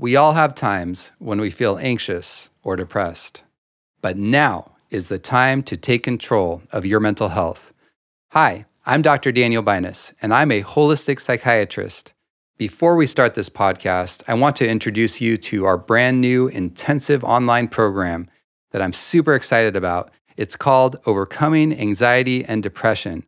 We all have times when we feel anxious or depressed, but now is the time to take control of your mental health. Hi, I'm Dr. Daniel Binus, and I'm a holistic psychiatrist. Before we start this podcast, I want to introduce you to our brand new intensive online program that I'm super excited about. It's called Overcoming Anxiety and Depression.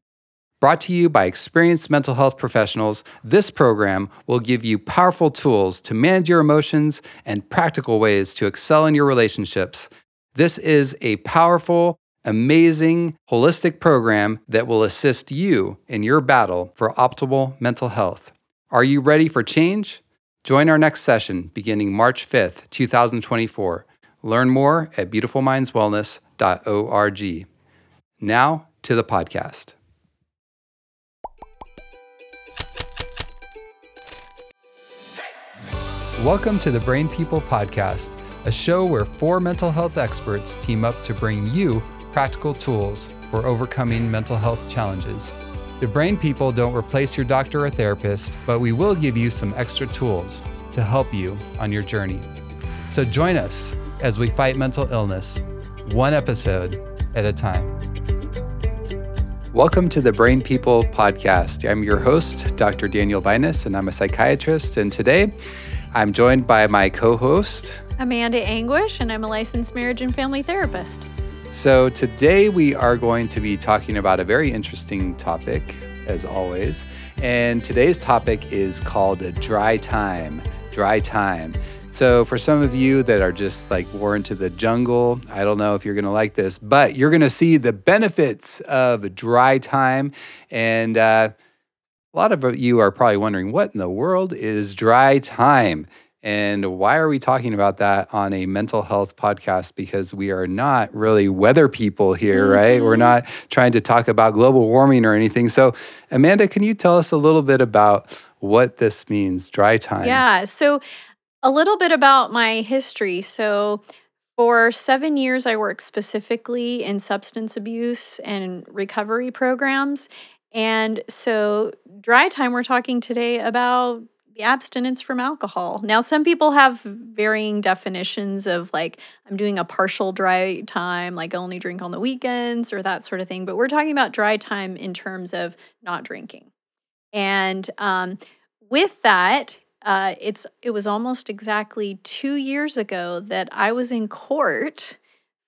Brought to you by experienced mental health professionals, this program will give you powerful tools to manage your emotions and practical ways to excel in your relationships. This is a powerful, amazing, holistic program that will assist you in your battle for optimal mental health. Are you ready for change? Join our next session beginning March 5th, 2024. Learn more at beautifulmindswellness.org. Now to the podcast. Welcome to the Brain People Podcast, a show where four mental health experts team up to bring you practical tools for overcoming mental health challenges. The Brain People don't replace your doctor or therapist, but we will give you some extra tools to help you on your journey. So join us as we fight mental illness, one episode at a time. Welcome to the Brain People Podcast. I'm your host, Dr. Daniel Binus, and I'm a psychiatrist. And today, I'm joined by my co host, Amanda Anguish, and I'm a licensed marriage and family therapist. So, today we are going to be talking about a very interesting topic, as always. And today's topic is called dry time. Dry time. So, for some of you that are just like more into the jungle, I don't know if you're going to like this, but you're going to see the benefits of dry time. And, uh, a lot of you are probably wondering what in the world is dry time? And why are we talking about that on a mental health podcast? Because we are not really weather people here, mm-hmm. right? We're mm-hmm. not trying to talk about global warming or anything. So, Amanda, can you tell us a little bit about what this means, dry time? Yeah. So, a little bit about my history. So, for seven years, I worked specifically in substance abuse and recovery programs. And so, dry time, we're talking today about the abstinence from alcohol. Now, some people have varying definitions of like, I'm doing a partial dry time, like only drink on the weekends or that sort of thing. But we're talking about dry time in terms of not drinking. And um, with that, uh, it's it was almost exactly two years ago that I was in court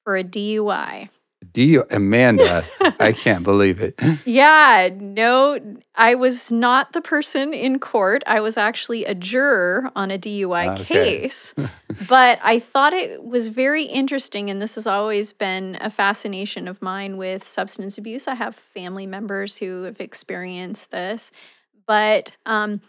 for a DUI. Do Amanda? I can't believe it. Yeah, no, I was not the person in court. I was actually a juror on a DUI okay. case. but I thought it was very interesting, and this has always been a fascination of mine with substance abuse. I have family members who have experienced this, but um,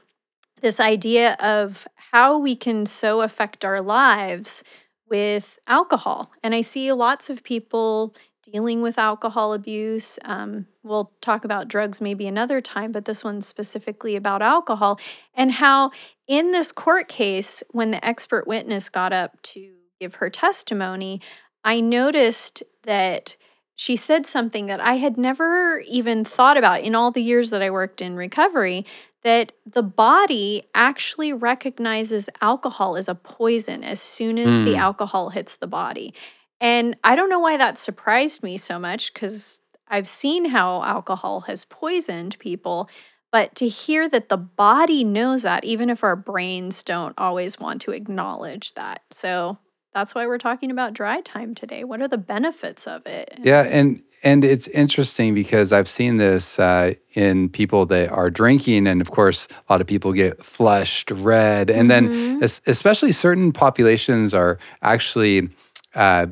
this idea of how we can so affect our lives with alcohol. And I see lots of people dealing with alcohol abuse. Um, we'll talk about drugs maybe another time, but this one's specifically about alcohol and how, in this court case, when the expert witness got up to give her testimony, I noticed that she said something that I had never even thought about in all the years that I worked in recovery that the body actually recognizes alcohol as a poison as soon as mm. the hmm. alcohol hits the body. And I don't know why that surprised me so much because I've seen how alcohol has poisoned people. But to hear that the body knows that, even if our brains don't always want to acknowledge that. So that's why we're talking about dry time today. What are the benefits of it? Yeah, and and it's interesting because I've seen this uh, in people that are drinking, and of course, a lot of people get flushed red, and mm-hmm. then especially certain populations are actually uh,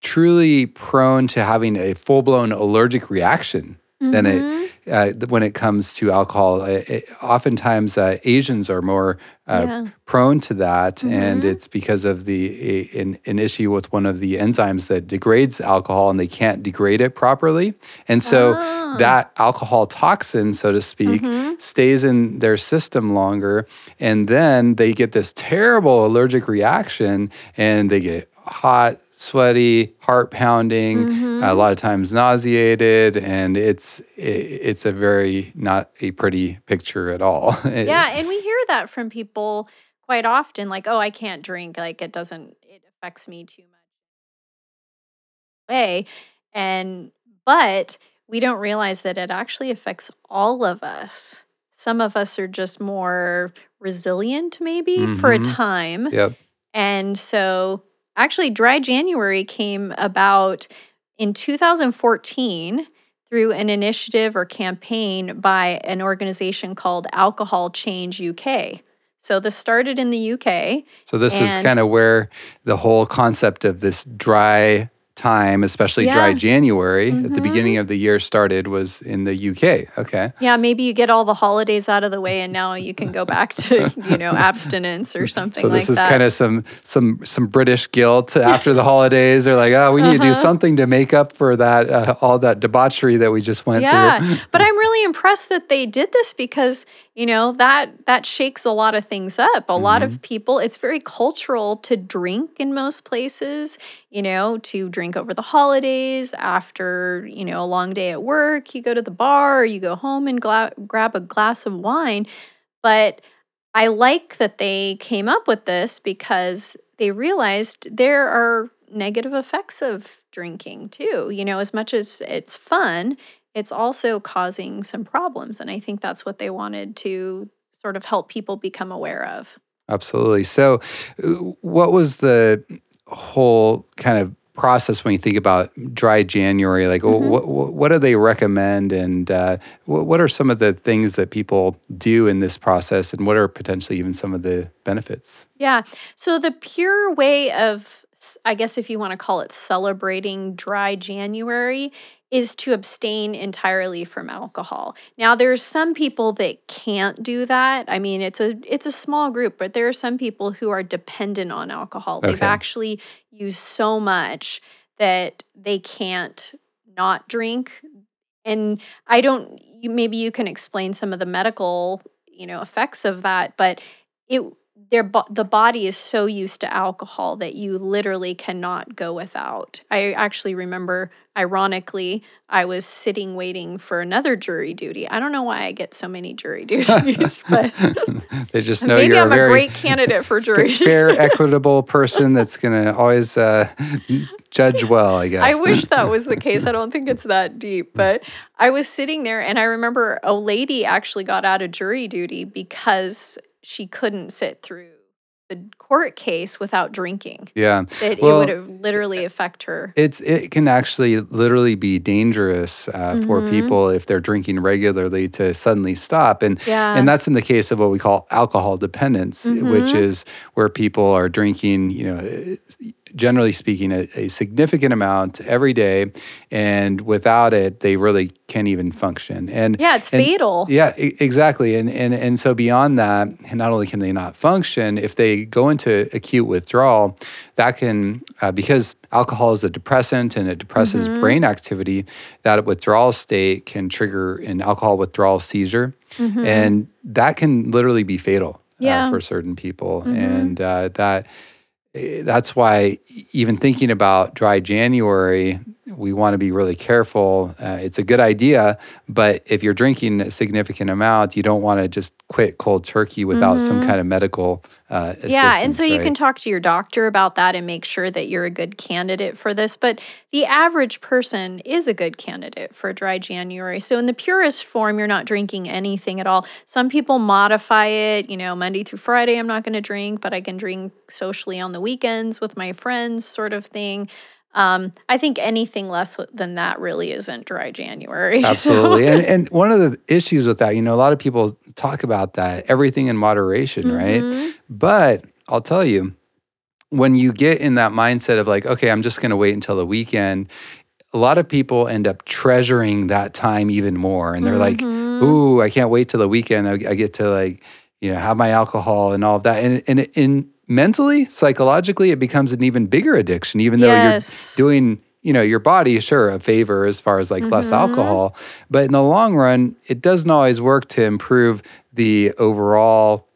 truly prone to having a full blown allergic reaction mm-hmm. than it uh, when it comes to alcohol. It, it, oftentimes, uh, Asians are more uh, yeah. prone to that, mm-hmm. and it's because of the a, an, an, issue with one of the enzymes that degrades alcohol, and they can't degrade it properly, and so oh. that alcohol toxin, so to speak, mm-hmm. stays in their system longer, and then they get this terrible allergic reaction, and they get hot sweaty, heart pounding, mm-hmm. a lot of times nauseated, and it's it's a very not a pretty picture at all. yeah, and we hear that from people quite often like, oh, I can't drink. Like it doesn't, it affects me too much. Way. And, but we don't realize that it actually affects all of us. Some of us are just more resilient, maybe mm-hmm. for a mm-hmm. time. Yep. And so, actually, Dry January came about in 2014 through an initiative or campaign by an organization called Alcohol Change UK. So this started in the UK. So this is kind of where the whole concept of this dry time, especially yeah. dry January mm-hmm. at the mm-hmm. beginning of the year started was in the UK. Okay. Yeah, maybe you get all the holidays out of the way and now you can go back to, you know, abstinence or something so this is kind of some some some British guilt after the holidays. They're like, "Oh, we need uh-huh. to do uh-huh. something to make up for that uh, all that debauchery that we just went yeah. through." Yeah. but I'm really impressed that they did this because you know that that shakes a lot of things up a mm-hmm. lot of mm-hmm. people it's very cultural to drink in most places you know to drink over the holidays after you know a long day at work you go to the bar or you go home and gla- grab a glass of wine but i like that they came up with this because they realized there are negative effects of drinking too you know as much as it's fun it's also causing some problems. And I think that's what they wanted to sort of help people become aware of. Absolutely. So, uh, what was the whole kind of process when you think about dry January? Like, mm-hmm. what, what do they recommend, and uh, what are some of the things that people do in this process, and what are potentially even some of the benefits? Yeah. So the pure way of, I guess, if you want to call it celebrating dry January, is to abstain entirely from alcohol. Now there's some people that can't do that. I mean, it's a it's a small group, but there are some people who are dependent on alcohol. Okay. They've actually used so much that they can't not drink. And I don't maybe you can explain some of the medical, you know, effects of that, but it their bo- the body is so used to alcohol that you literally cannot go without. I actually remember ironically I was sitting waiting for another jury duty. I don't know why I get so many jury duties, but they just know maybe you're I'm a, very great candidate for jury. fair, equitable person that's going to always uh, judge well, I guess. I wish that was the case. I don't think it's that deep, but I was sitting there and I remember a lady actually got out of jury duty because she couldn't sit through the court case without drinking. Yeah. It, well, it would literally affect her. It's it can actually literally be dangerous uh, mm-hmm. for people if they're drinking regularly to suddenly stop. And yeah. and that's in the case of what we call alcohol dependence, mm-hmm. which is where people are drinking, you know, generally speaking, a, a, significant amount every day, and without it, they really can't even function. And yeah, it's and, fatal. Yeah, I- exactly. And and and so beyond that, not only can they not function, if they go into acute withdrawal, that can uh, because alcohol is a depressant and it depresses mm-hmm. brain activity. That withdrawal state can trigger an alcohol withdrawal seizure, mm-hmm. and that can literally be fatal. Uh, yeah. Uh, for certain people, mm-hmm. and uh, that Eh, that's why even thinking about dry January, we want to be really careful. Uh, it's a good idea, but if you're drinking a significant amount, you don't want to just quit cold turkey without mm-hmm. some kind of medical uh, yeah, and so right? you can talk to your doctor about that and make sure that you're a good candidate for this. But the average person is a good candidate for a dry January. So in the purest form, you're not drinking anything at all. Some people modify it. You know, Monday through Friday, I'm not going to drink, but I can drink socially on the weekends with my friends, sort of thing. Um, I think anything less than that really isn't dry January. Absolutely. and, and one of the issues with that, you know, a lot of people talk about that, everything in moderation, mm-hmm. right? But I'll tell you, when you get in that mindset of like, okay, I'm just going to wait until the weekend, a lot of people end up treasuring that time even more. And they're mm-hmm. like, ooh, I can't wait till the weekend. I, I, get to like, you know, have my alcohol and all of that. And, and in, mentally, psychologically, it becomes an even bigger addiction, even though you're doing, you know, your body, sure, a favor as far as like mm-hmm. less alcohol. But in the long run, it doesn't always work to improve the overall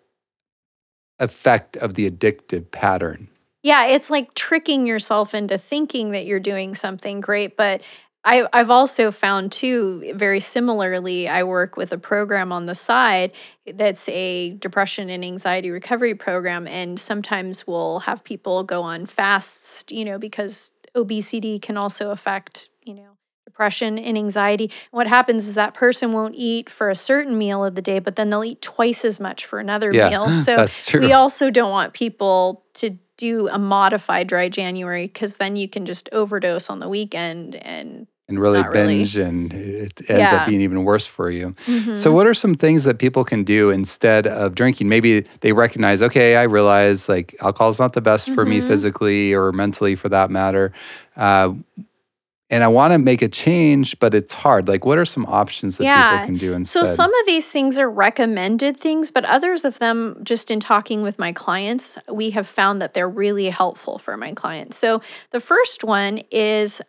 effect of the addictive pattern. Yeah, it's like tricking yourself into thinking that you're doing something great, but I, I've also found too, very similarly, I work with a program on the side that's a depression and anxiety recovery program. And sometimes we'll have people go on fasts, you know, because obesity can also affect, you know, depression and anxiety. What happens is that person won't eat for a certain meal of the day, but then they'll eat twice as much for another Yeah, meal. So we also don't want people to do a modified dry January because then you can just overdose on the weekend and and really Not really. binge and it ends Yeah. up being even worse for you. Mhm. So what are some things that people can do instead of drinking? Maybe they recognize, okay, I realize like alcohol is not the best for me Mhm. physically or mentally for that matter. Uh, and I want to make a change, but it's hard. Like what are some options that Yeah. people can do instead? So some of these things are recommended things, but others of them, just in talking with my clients, we have found that they're really helpful for my clients. So the first one is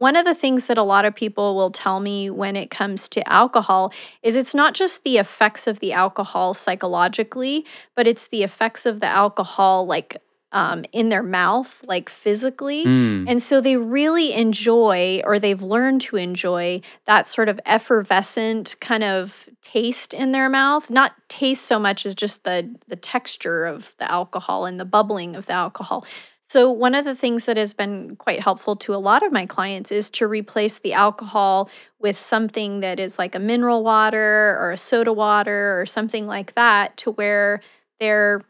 one of the things that a lot of people will tell me when it comes to alcohol is it's not just the effects of the alcohol psychologically, but it's the effects of the alcohol like um, in their mouth, like physically. Mm, And so they really enjoy, or they've learned to enjoy, that sort of effervescent kind of taste in their mouth. Not taste so much as just the the texture of the alcohol and the bubbling of the alcohol. So one of the things that has been quite helpful to a lot of my clients is to replace the alcohol with something that is like a mineral water or a soda water or something like that to where they're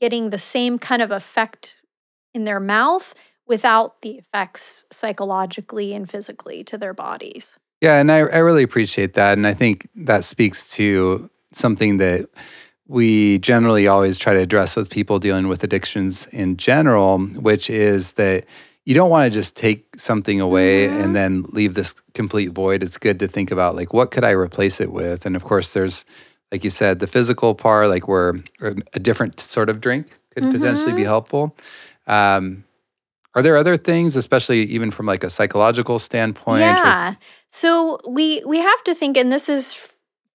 getting the same kind of effect in their mouth without the effects psychologically and physically to their bodies. Yeah, and I, I really appreciate that. And I think that speaks to something that we generally always try to address with people dealing with addictions in general, which is that you don't want to just take something away Mhm. and then leave this complete void. It's good to think about like what could I replace it with? And of course there's like you said, the physical part, like where a different sort of drink could potentially be helpful. Um, are there other things, especially even from like a psychological standpoint? or- Yeah. So we we have to think and this is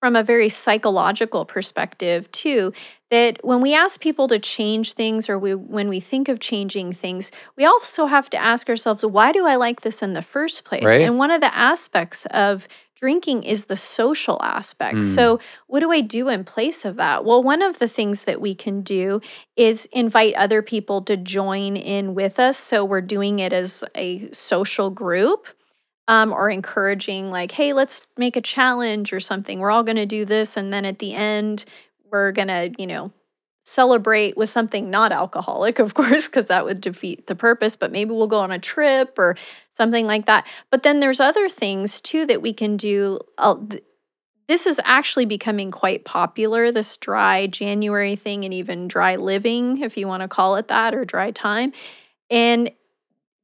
from a very psychological perspective too that when we ask people to change things or we when we think of changing things we also have to ask ourselves why do I like this in the first place? Right. And one of the aspects of drinking is the social aspect. Mm. So what do I do in place of that? Well, one of the things that we can do is invite other people to join in with us. So we're doing it as a social group um, or encouraging, like, hey, let's make a challenge or something. We're all going to do this. And then at the end, we're going to, you know, celebrate with something not alcoholic, of course, because that would defeat the purpose, but maybe we'll go on a trip or something like that. But then there's other things too that we can do. Th- this is actually becoming quite popular, this dry January thing, and even dry living, if you want to call it that, or dry time. And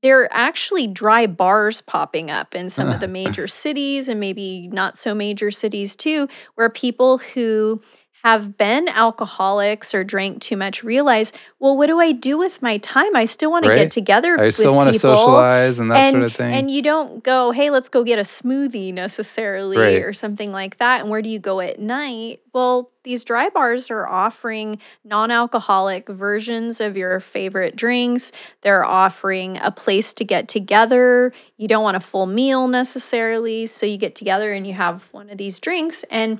there are actually dry bars popping up in some of ah. the major cities and maybe not so major cities too, where people who have been alcoholics or drank too much realize, well, what do I do with my time? I still want to get together. I still want to socialize and that and, sort of thing. And you don't go, hey, let's go get a smoothie necessarily Right. or something like that. And where do you go at night? Well, these dry bars are offering non alcoholic versions of your favorite drinks. They're offering a place to get together. You don't want a full meal necessarily. So you get together and you have one of these drinks. And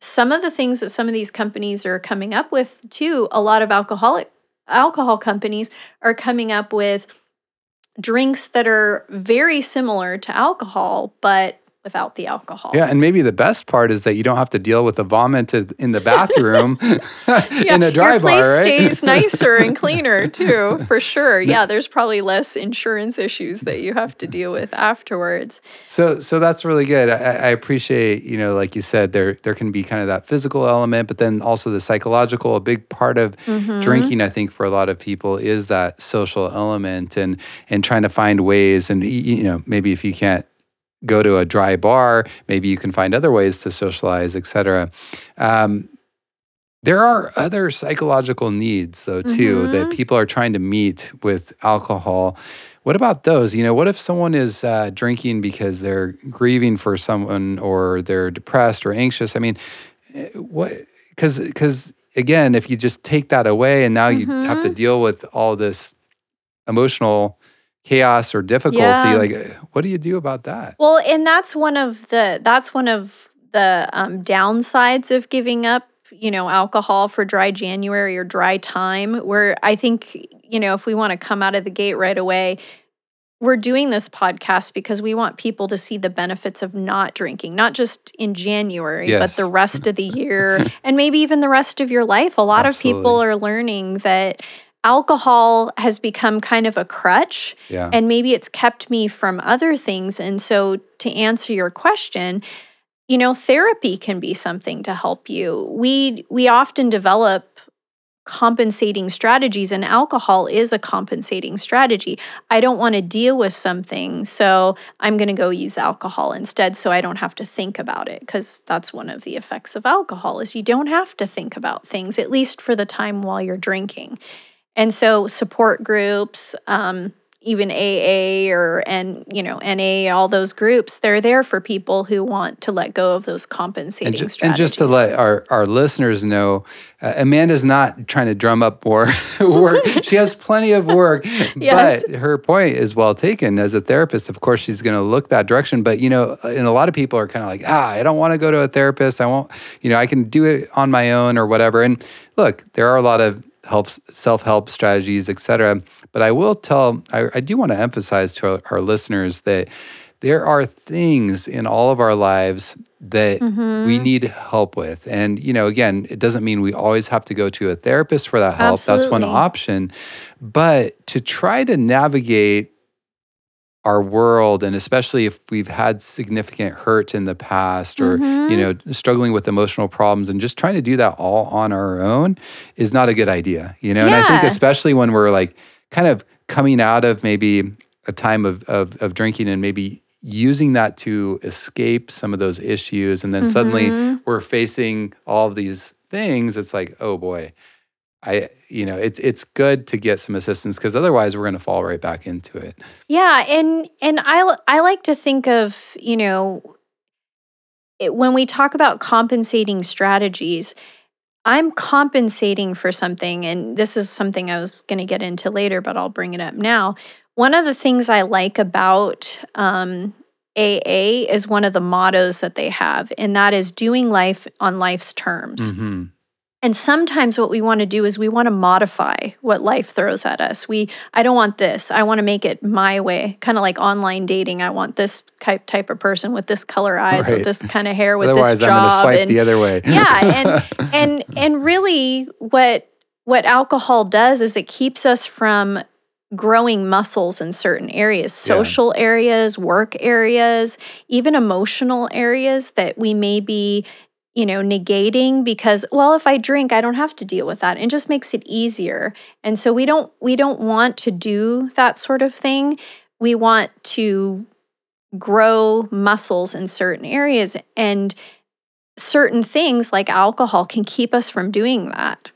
some of the things that some of these companies are coming up with too, a lot of alcoholic alcohol companies are coming up with drinks that are very similar to alcohol, but without the alcohol. Yeah, and maybe the best part is that you don't have to deal with the vomit in the bathroom in a dry your place bar, right? stays nicer and cleaner too, for sure. Yeah, there's probably less insurance issues that you have to deal with afterwards. So, so that's really good. I, I appreciate, you know, like you said, there there can be kind of that physical element, but then also the psychological. A big part of Mhm. drinking, I think, for a lot of people is that social element and and trying to find ways. And you know, maybe if you can't go to a dry bar, maybe you can find other ways to socialize, et cetera. Um, there are other psychological needs, though, too, that Mhm. people are trying to meet with alcohol. What about those? You know, what if someone is uh, drinking because they're grieving for someone or they're depressed or anxious? I mean, eh, what? Because, because again, if you just take that away and now you have to Mhm. deal with all this emotional chaos or difficulty Yeah. like what do you do about that Well, and that's one of the that's one of the um, downsides of giving up, you know, alcohol for dry January or dry time. Where I think, you know, if we want to come out of the gate right away, we're doing this podcast because we want people to see the benefits of not drinking, not just in January, but the rest of the year and maybe even the rest of your life. A lot of people are learning that alcohol has become kind of a crutch yeah and maybe it's kept me from other things. And so, to answer your question, you know, therapy can be something to help you. We we often develop compensating strategies and alcohol is a compensating strategy. I don't want to deal with something, so I'm going to go use alcohol instead so I don't have to think about it because that's one of the effects of alcohol is you don't have to think about things at least for the time while you're drinking. And so support groups, um, even AA or and you know NA, all those groups, they're there for people who want to let go of those compensating and, strategies. and just to let our, our listeners know, uh, Amanda's not trying to drum up more work. she has plenty of work, Yes. but her point is well taken. As a therapist, of course, she's going to look that direction. But you know, and a lot of people are kind of like, ah, I don't want to go to a therapist. I won't, you know, I can do it on my own or whatever. And look, there are a lot of helps self-help strategies, et cetera. But I will tell, I, I do want to emphasize to our, our listeners that there are things in all of our lives that we mm-hmm. need help with. And, you know, again, it doesn't mean we always have to go to a therapist for that help. That's one option. But to try to navigate our world, and especially if we've had significant hurt in the past or, you mm-hmm. know, struggling with emotional problems and just trying to do that all on our own is not a good idea, you know? And I think especially when we're like kind of coming out of maybe a time of, of, of drinking and maybe using that to escape some of those issues and then suddenly mm-hmm. we're facing all of these things it's like oh boy i you know it's it's good to get some assistance because otherwise we're going to fall right back into it Yeah, and and I I like to think of you know it, when we talk about compensating strategies, I'm compensating for something, and this is something I was going to get into later, but I'll bring it up now. One of the things I like about um, AA is one of the mottos that they have, and that is doing life on life's terms. hmm And sometimes what we want to do is we want to modify what life throws at us. We I don't want this. I want to make it my way. Kind of like online dating. I want this type type of person with this color eyes, Right. with this kind of hair, with otherwise this i'm going to job. swipe and the other way yeah, and and and really what what alcohol does is it keeps us from growing muscles in certain areas, Yeah. social areas, work areas, even emotional areas that we may be you know negating because well if i drink i don't have to deal with that. It just makes it easier. And so we don't we don't want to do that sort of thing. We want to grow muscles in certain areas and certain things like alcohol can keep us from doing that.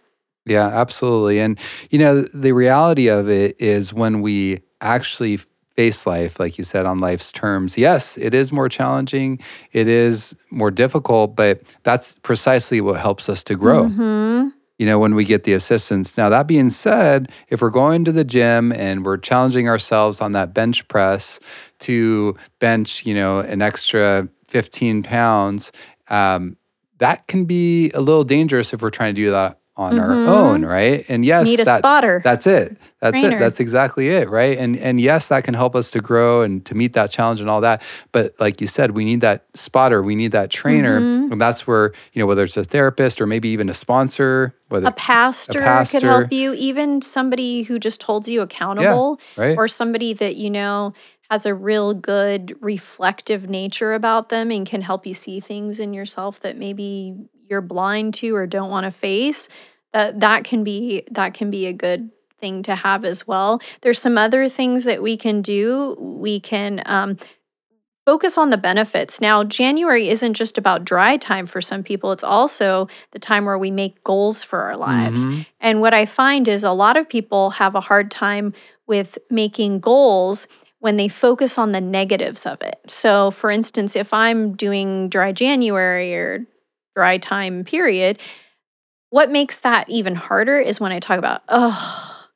Yeah, absolutely. And, you know, the reality of it is when we actually face life, like you said, on life's terms, yes, it is more challenging, it is more difficult, but that's precisely what helps us to grow. Mhm. You know, when we get the assistance. Now, that being said, if we're going to the gym and we're challenging ourselves on that bench press to bench, you know, an extra 15 pounds, um, that can be a little dangerous if we're trying to do that on our Mhm. own, right? And yes, need a that, spotter that's it. That's Trainer. it. That's exactly it, right? And and yes, that can help us to grow and to meet that challenge and all that. But like you said, we need that spotter, we need that trainer, Mhm. and that's where you know whether it's a therapist or maybe even a sponsor, whether a pastor, could pastor. could help you even somebody who just holds you accountable right? or somebody that you know has a real good reflective nature about them and can help you see things in yourself that maybe you're blind to or don't want to face that that can be that can be a good thing to have as well there's some other things that we can do we can um, focus on the benefits now january isn't just about dry time for some people it's also the time where we make goals for our lives Mhm. and what I find is a lot of people have a hard time with making goals when they focus on the negatives of it. So, for instance, if I'm doing dry January or dry time period, what makes that even harder is when I talk about, oh,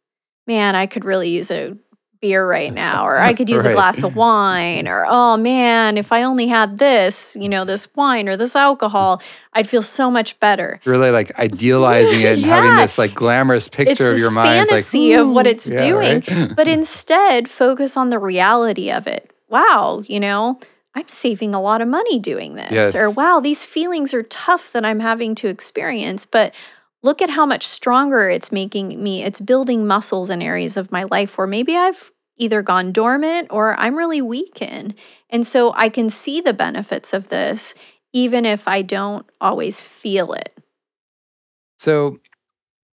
man, I could really use a beer right now, or I could use Right. a glass of wine, or oh man, if I only had this, you know, this wine or this alcohol, I'd feel so much better. Really like idealizing it and having this like glamorous It's picture of your mind. It's like, fantasy of what it's Yeah, doing, right? but instead focus on the reality of it. Wow, you know, I'm saving a lot of money doing this. Or wow, these feelings are tough that I'm having to experience, but look at how much stronger it's making me. It's building muscles in areas of my life where maybe I've either gone dormant or I'm really weak in. And so I can see the benefits of this even if I don't always feel it. So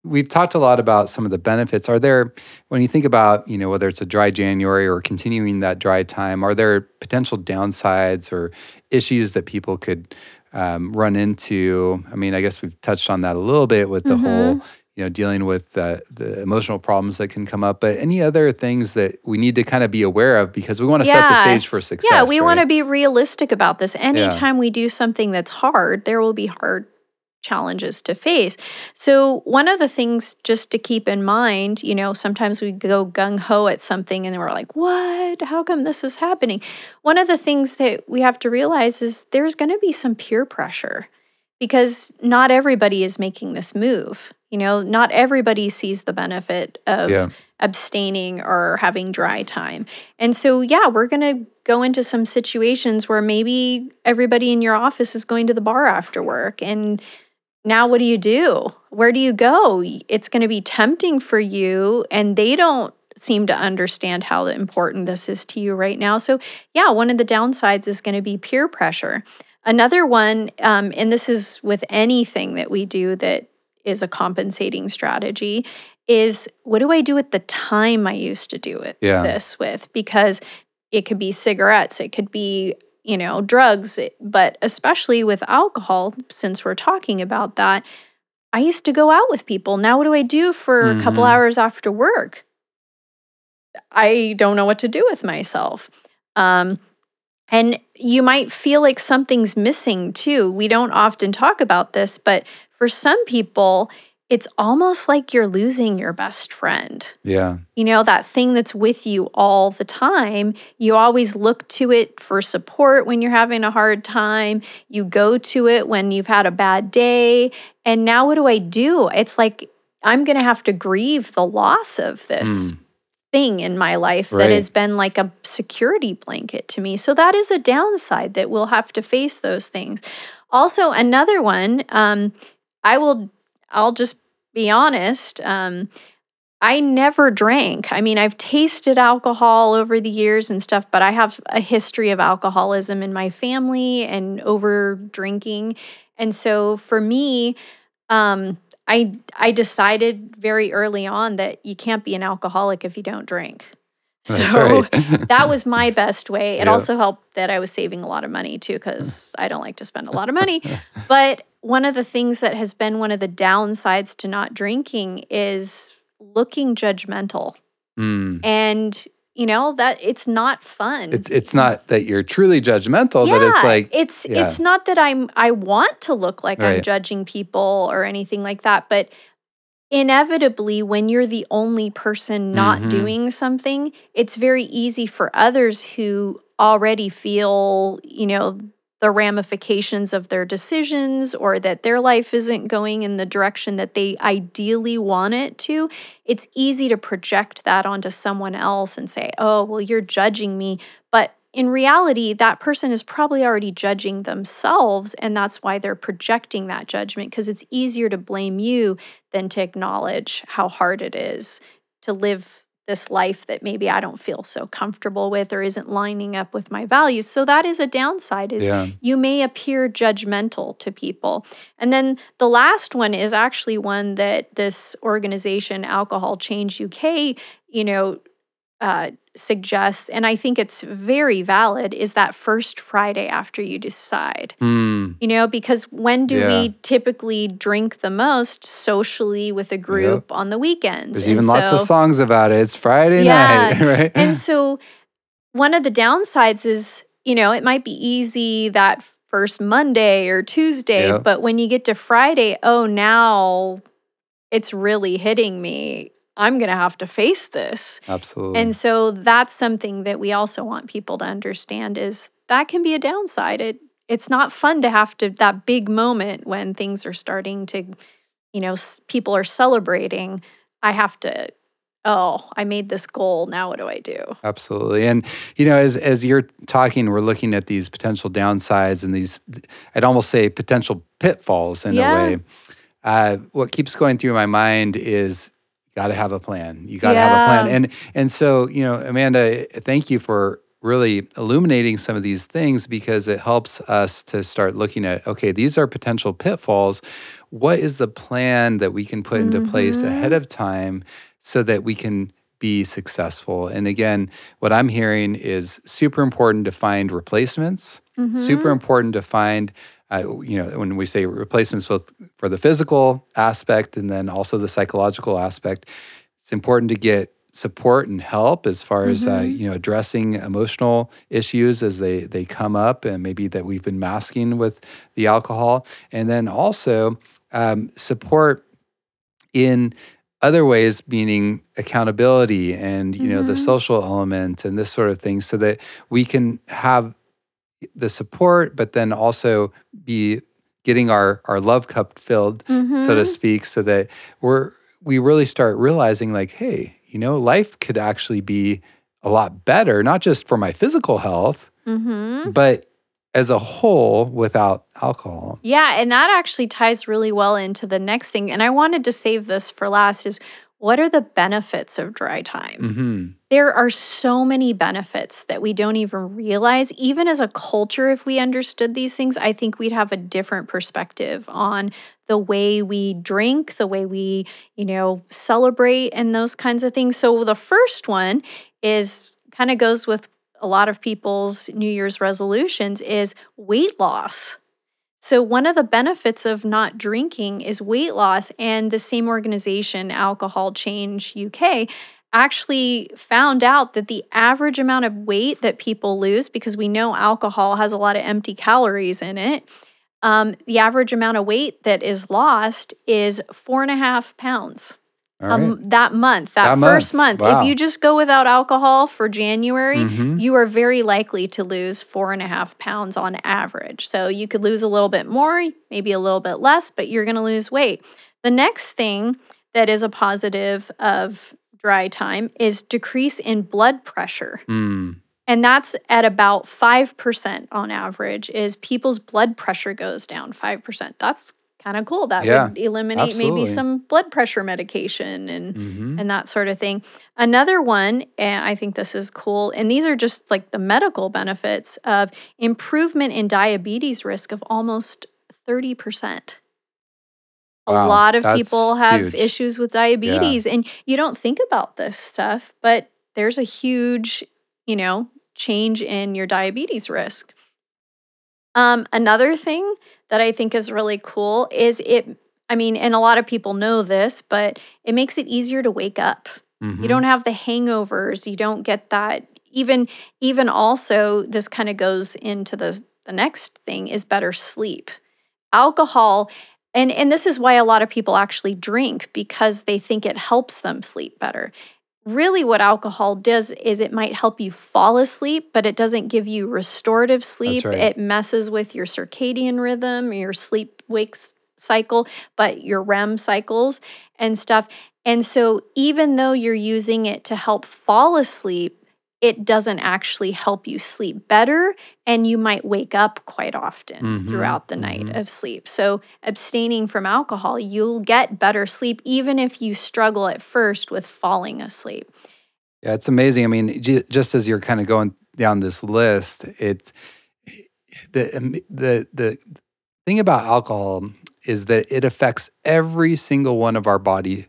we've talked a lot about some of the benefits. Are there, when you think about, you know, whether it's a dry January or continuing that dry time, are there potential downsides or issues that people could um, run into? I mean, I guess we've touched on that a little bit with the whole, you know, dealing with uh, the emotional problems that can come up. But any other things that we need to kind of be aware of because we want to set the stage for success. Yeah, we want to be realistic about this. Anytime we do something that's hard, there will be hard challenges to face. So, one of the things just to keep in mind, you know, sometimes we go gung ho at something and we're like, what? How come this is happening? One of the things that we have to realize is there's going to be some peer pressure because not everybody is making this move. You know, not everybody sees the benefit of Yeah. abstaining or having dry time. And so, yeah, we're going to go into some situations where maybe everybody in your office is going to the bar after work. And now, what do you do? Where do you go? It's going to be tempting for you, and they don't seem to understand how important this is to you right now. So, yeah, one of the downsides is going to be peer pressure. Another one, um, and this is with anything that we do that is a compensating strategy, is what do I do with the time I used to do it Yeah. this with? Because it could be cigarettes, it could be you know drugs, but especially with alcohol, since we're talking about that, I used to go out with people. Now, what do I do for a couple Mhm. hours after work? I don't know what to do with myself. Um, and you might feel like something's missing too. We don't often talk about this, but for some people, it's almost like you're losing your best friend. Yeah. You know, that thing that's with you all the time. You always look to it for support when you're having a hard time. You go to it when you've had a bad day. And now what do I do? It's like I'm going to have to grieve the loss of this Mm. thing in my life Right. that has been like a security blanket to me. So that is a downside that we'll have to face those things. Also, another one, um, I will, I'll just be honest. Um, I never drank. I mean, I've tasted alcohol over the years and stuff, but I have a history of alcoholism in my family and over drinking. And so for me, um, I I decided very early on that you can't be an alcoholic if you don't drink. So right. that was my best way. It Yeah. also helped that I was saving a lot of money too, because I don't like to spend a lot of money. But one of the things that has been one of the downsides to not drinking is looking judgmental. Mm. And you know that it's not fun. It's it's not that you're truly judgmental, but it's like it's yeah. it's not that I'm I want to look like I'm judging people or anything like that, but inevitably when you're the only person not Mhm. doing something, it's very easy for others who already feel, you know, the ramifications of their decisions or that their life isn't going in the direction that they ideally want it to, it's easy to project that onto someone else and say, oh, well, you're judging me. But in reality, that person is probably already judging themselves, and that's why they're projecting that judgment because it's easier to blame you than to acknowledge how hard it is to live this life that maybe I don't feel so comfortable with or isn't lining up with my values. So that is a downside is Yeah. you may appear judgmental to people. And then the last one is actually one that this organization Alcohol Change UK, you know, uh, suggests, and I think it's very valid, is that first Friday after you decide. Mm. You know, because when do Yeah. we typically drink the most socially with a group on the weekends? There's And even lots of songs about it. It's Friday Yeah. night, right? and so one of the downsides is, you know, it might be easy that first Monday or Tuesday, Yeah. but when you get to Friday, oh, now it's really hitting me. I'm going to have to face this. Absolutely. And so that's something that we also want people to understand is that can be a downside. It it's not fun to have to that big moment when things are starting to you know, people are celebrating. I have to oh, I made this goal. Now what do I do? Absolutely. And you know, as as you're talking, we're looking at these potential downsides and these I'd almost say potential pitfalls in yeah. a way. Uh, what keeps going through my mind is got to have a plan. You got to yeah. have a plan. And and so, you know, Amanda, thank you for really illuminating some of these things because it helps us to start looking at okay, these are potential pitfalls. What is the plan that we can put mm-hmm. into place ahead mm-hmm. of time so that we can be successful? And again, what I'm hearing is super important to find replacements, mm-hmm. super important to find uh, you know, when we say replacements both for the physical aspect and then also the psychological aspect, it's important to get support and help as far mm-hmm. as uh, mm-hmm. you know addressing emotional issues as they they come up and maybe that we've been masking with the alcohol, and then also um, support in other ways meaning accountability and you know mm-hmm. the social element and this sort of thing so that we can have the support, but then also be getting our our love cup filled, mm-hmm. so to mm-hmm. speak, so that we're we really start realizing like, hey, you know, life could actually be a lot better, not just for my physical health, mm-hmm. but as a whole without alcohol. Yeah, and that actually ties really well into the next thing. And I wanted to save this for last is what are the benefits of dry time? Mm-hmm. There are so many benefits that we don't even realize. Even as a culture, if we understood these things, I think we'd have a different perspective on the way we drink, the way we, you know, celebrate, and those kinds of things. So the first one is kind of goes with a lot of people's New Year's resolutions is weight loss. So, one of the benefits of not drinking is weight loss. And the same organization, Alcohol Change UK, actually found out that the average amount of weight that people lose, because we know alcohol has a lot of empty calories in it, um, the average amount of weight that is lost is four and a half pounds um, that month, that, that first month. month. Wow. If you just go without alcohol for January, mm-hmm. you are very likely to lose four and a half pounds on average. So you could lose a little bit more, maybe a little bit less, but you're going to lose weight. The next thing that is a positive of dry time is decrease in blood pressure. Mm. And that's at about 5% on average is people's blood pressure goes down 5%. That's kind of cool. That yeah, would eliminate absolutely. maybe some blood pressure medication and mm-hmm. and that sort of thing. Another one, and I think this is cool, and these are just like the medical benefits of improvement in diabetes risk of almost 30%. Wow, a lot of people have huge. issues with diabetes yeah. and you don't think about this stuff, but there's a huge, you know, change in your diabetes risk. Um, another thing that I think is really cool is it, I mean, and a lot of people know this, but it makes it easier to wake up. Mm-hmm. You don't have the hangovers. You don't get that. Even, even also, this kind of goes into the, the next thing is better sleep. Alcohol and and this is why a lot of people actually drink because they think it helps them sleep better really what alcohol does is it might help you fall asleep but it doesn't give you restorative sleep right. it messes with your circadian rhythm your sleep wake cycle but your rem cycles and stuff and so even though you're using it to help fall asleep it doesn't actually help you sleep better and you might wake up quite often mm-hmm, throughout the night mm-hmm. of sleep. So abstaining from alcohol, you'll get better sleep even if you struggle at first with falling asleep. Yeah, it's amazing. I mean, just as you're kind of going down this list, it's the the the thing about alcohol is that it affects every single one of our body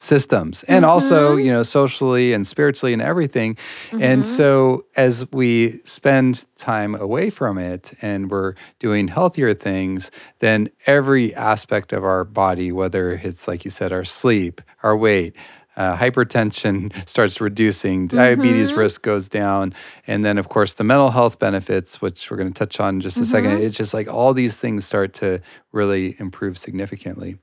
systems and mm-hmm. also you know socially and spiritually and everything mm-hmm. and so as we spend time away from it and we're doing healthier things then every aspect of our body whether it's like you said our sleep our weight uh, hypertension starts reducing, diabetes mm-hmm. risk goes down, and then of course the mental health benefits, which we're going to touch on in just a mm-hmm. second. It's just like all these things start to really improve significantly.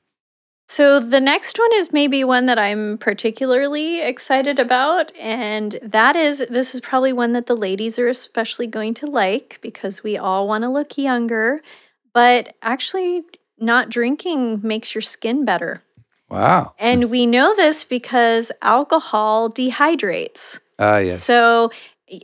So the next one is maybe one that I'm particularly excited about. And that is this is probably one that the ladies are especially going to like because we all want to look younger. But actually, not drinking makes your skin better. Wow. And we know this because alcohol dehydrates. Ah, yes. So,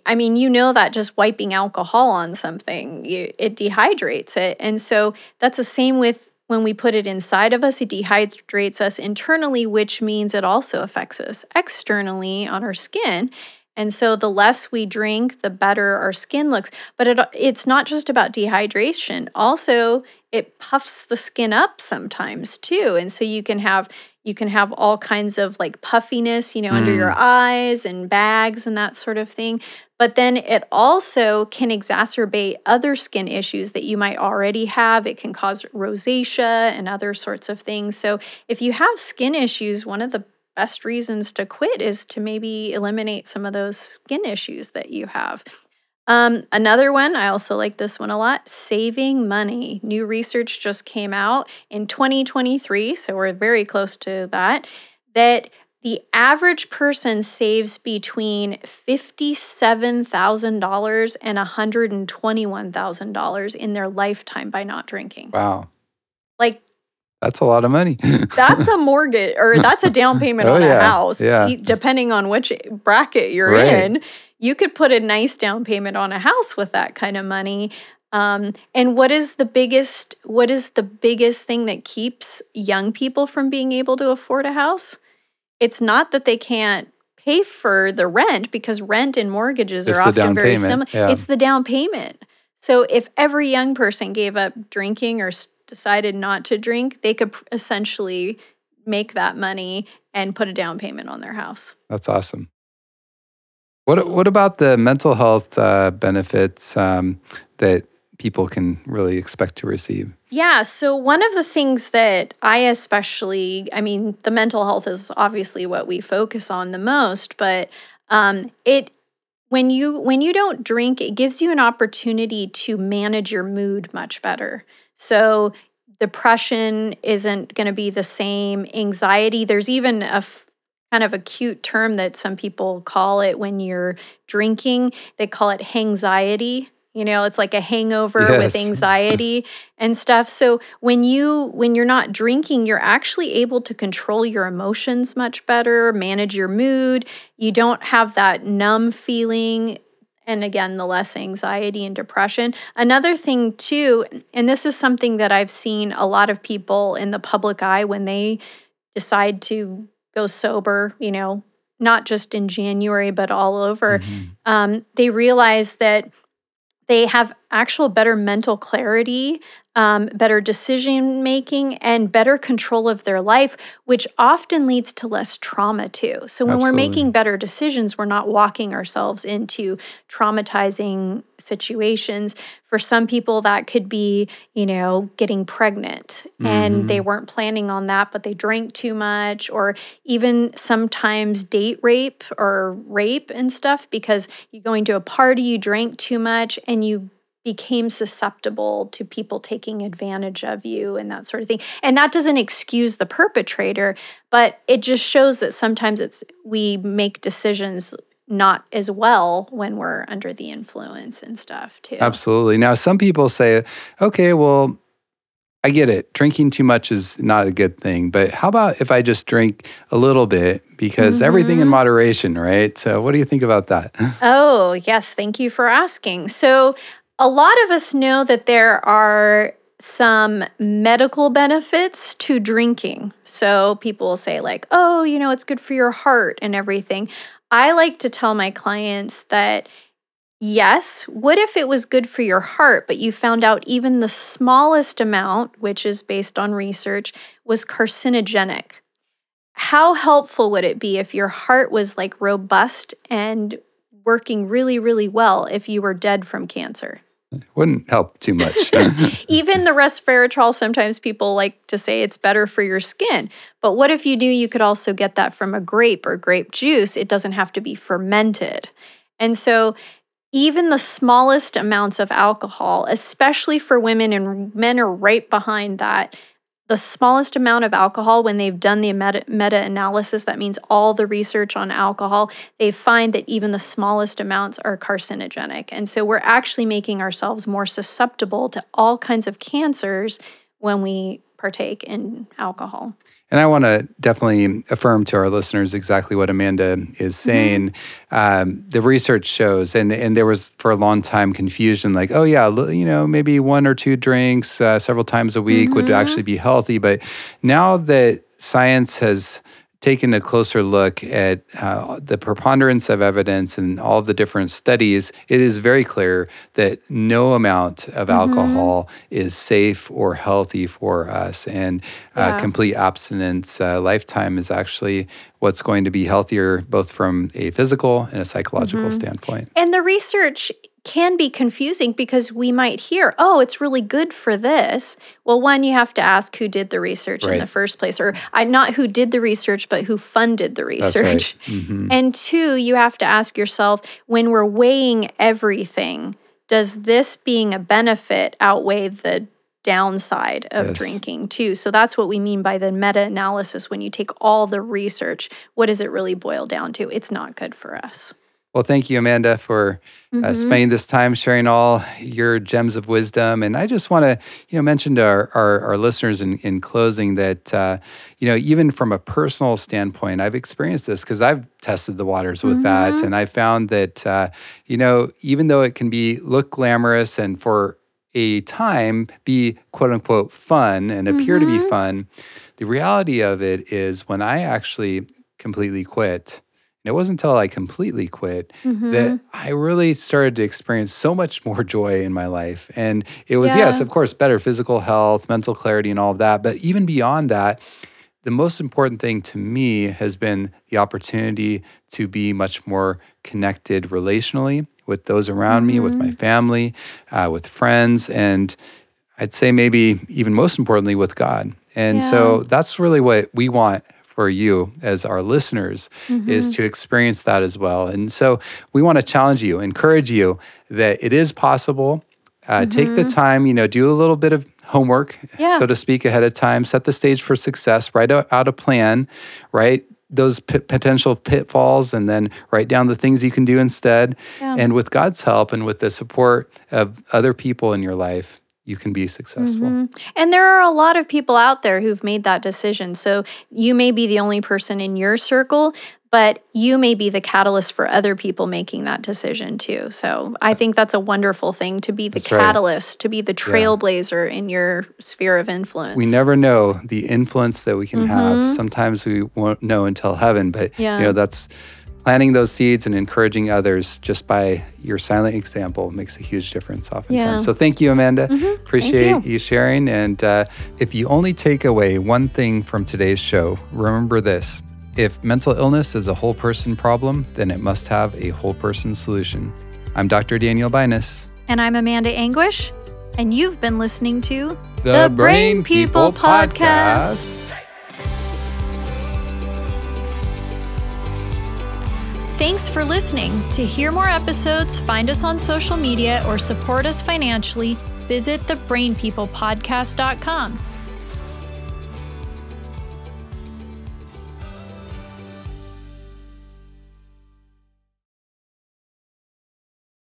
I mean, you know that just wiping alcohol on something, you, it dehydrates it. And so that's the same with when we put it inside of us, it dehydrates us internally, which means it also affects us externally on our skin. And so the less we drink, the better our skin looks. But it, it's not just about dehydration. Also, it puffs the skin up sometimes too. And so you can have you can have all kinds of like puffiness, you know, mm. under your mm. eyes and bags and that sort of thing. But then it also can exacerbate other skin issues that you might already have. It can cause rosacea and other sorts of things. So if you have skin issues, one of the best reasons to quit is to maybe eliminate some of those skin issues that you have. Um, another one, I also like this one a lot saving money. New research just came out in 2023, so we're very close to that, that the average person saves between $57,000 and $121,000 in their lifetime by not drinking. Wow. Like, that's a lot of money. that's a mortgage or that's a down payment oh, on yeah. a house, yeah. depending on which bracket you're right. in you could put a nice down payment on a house with that kind of money. Um, and what is the biggest what is the biggest thing that keeps young people from being able to afford a house? It's not that they can't pay for the rent because rent and mortgages it's are often very similar. Yeah. It's the down payment. So if every young person gave up drinking or decided not to drink, they could essentially make that money and put a down payment on their house. That's awesome. What what about the mental health uh, benefits um, that people can really expect to receive? Yeah, so one of the things that I especially, I mean, the mental health is obviously what we focus on the most, but um, it when you when you don't drink, it gives you an opportunity to manage your mood much better. So depression isn't going to be the same anxiety there's even a kind of a cute term that some people call it when you're drinking. They call it hangxiety. You know, it's like a hangover yes. with anxiety and stuff. So when you when you're not drinking, you're actually able to control your emotions much better, manage your mood. You don't have that numb feeling and again the less anxiety and depression. Another thing too, and this is something that I've seen a lot of people in the public eye when they decide to go sober, you know, not just in January, but all over, mm-hmm. um, they realize that they have actual better mental clarity um, better decision making, and better control of their life, which often leads to less trauma too. So, when Absolutely. we're making better decisions, we're not walking ourselves into traumatizing situations. For some people, that could be, you know, getting pregnant mm-hmm. and they mm-hmm. weren't planning on that, but they drank too much, or even sometimes date rape or rape and stuff because you're going to a party, you drank too much, and you became susceptible to people taking advantage of you and that sort of thing. And that doesn't excuse the perpetrator, but it just shows that sometimes it's we make decisions not as well when we're under the influence and stuff too. Absolutely. Now some people say, "Okay, well, I get it. Drinking too much is not a good thing, but how about if I just drink a little bit because mm-hmm. everything in moderation, right? So, what do you think about that? Oh, yes, thank you for asking. So, a lot of us know that there are some medical benefits to drinking. So people will say, like, oh, you know, it's good for your heart and everything. I like to tell my clients that yes, what if it was good for your heart, but you found out even the smallest amount, which is based on research, was carcinogenic? How helpful would it be if your heart was like robust and working really, really well if you were dead from cancer? Wouldn't help too much. Even the resveratrol, sometimes people like to say it's better for your skin. But what if you knew you could also get that from a grape or grape juice? It doesn't have to be fermented. And so, even the smallest amounts of alcohol, especially for women, and men are right behind that, the smallest amount of alcohol when they've done the meta, meta-analysis that means all the research on alcohol they find that even the smallest amounts are carcinogenic. And so we're actually making ourselves more susceptible to all kinds of cancers when we partake in alcohol and I want to definitely affirm to our listeners exactly what Amanda is mm-hmm. saying. Mm-hmm. Um, the research shows, and and there was for a long time confusion, like, oh yeah, you know, maybe one or two drinks uh, several times a week mm-hmm. would actually be healthy. But now that science has taken a closer look at uh, the preponderance of evidence and all of the different studies, it is very clear that no amount of mm-hmm. alcohol is safe or healthy for us. And uh, complete abstinence uh, lifetime is actually what's going to be healthier, both from a physical and a psychological mm-hmm. standpoint. And the research can be confusing because we might hear, oh, it's really good for this. Well, one, you have to ask who did the research right. in the first place, or I, not who did the research, but who funded the research. Right. Mm-hmm. And two, you have to ask yourself when we're weighing everything, does this being a benefit outweigh the downside of yes. drinking too. So that's what we mean by the meta analysis. When you take all the research, what does it really boil down to? It's not good for us. Well, thank you, Amanda, for uh, mm-hmm. spending this time sharing all your gems of wisdom. And I just want to, you know, mention to our, our, our listeners in, in closing that, uh, you know, even from a personal standpoint, I've experienced this because I've tested the waters with mm-hmm. that, and I found that, uh, you know, even though it can be look glamorous and for a time be quote unquote fun and appear mm-hmm. to be mm-hmm. fun, the reality of it is when I actually completely quit it wasn't until I completely quit mm-hmm. that I really started to experience so much more joy in my life. And it was, yeah. yes, of course, better physical health, mental clarity, and all of that. But even beyond that, the most important thing to me has been the opportunity to be much more connected relationally with those around mm-hmm. me, with my mm-hmm. family, uh, with friends, and I'd say maybe even most importantly with God. And yeah. so that's really what we want for you as our listeners mm-hmm. is to experience that as well. And so we want to challenge you, encourage you that it is possible. Uh, mm-hmm. Take the mm-hmm. time, you know, do a little bit of homework, yeah. so to speak, ahead of time, set the stage for success, write out, out a plan, right? Those p- potential pitfalls, and then write down the things you can do instead. Yeah. And with God's help and with the support of other people in your life, you can be successful. Mm-hmm. And there are a lot of people out there who've made that decision. So you may be the only person in your circle, but you may be the catalyst for other people making that decision too. So I think that's a wonderful thing to be the that's catalyst, right. to be the trailblazer yeah. in your sphere of influence. We never know the influence that we can mm-hmm. have. Sometimes we won't know until heaven, but yeah. you know that's planting those seeds and encouraging others just by your silent example makes a huge difference oftentimes. Yeah. So thank you, Amanda. Mm-hmm. Appreciate you. you. sharing. And uh, if you only take away one thing from today's show, remember this. If mental illness is a whole person problem, then it must have a whole person solution. I'm Dr. Daniel Binus. And I'm Amanda Anguish. And you've been listening to the, the Brain, Brain People, People Podcast. Podcast. Thanks for listening. To hear more episodes, find us on social media, or support us financially, visit thebrainpeoplepodcast.com.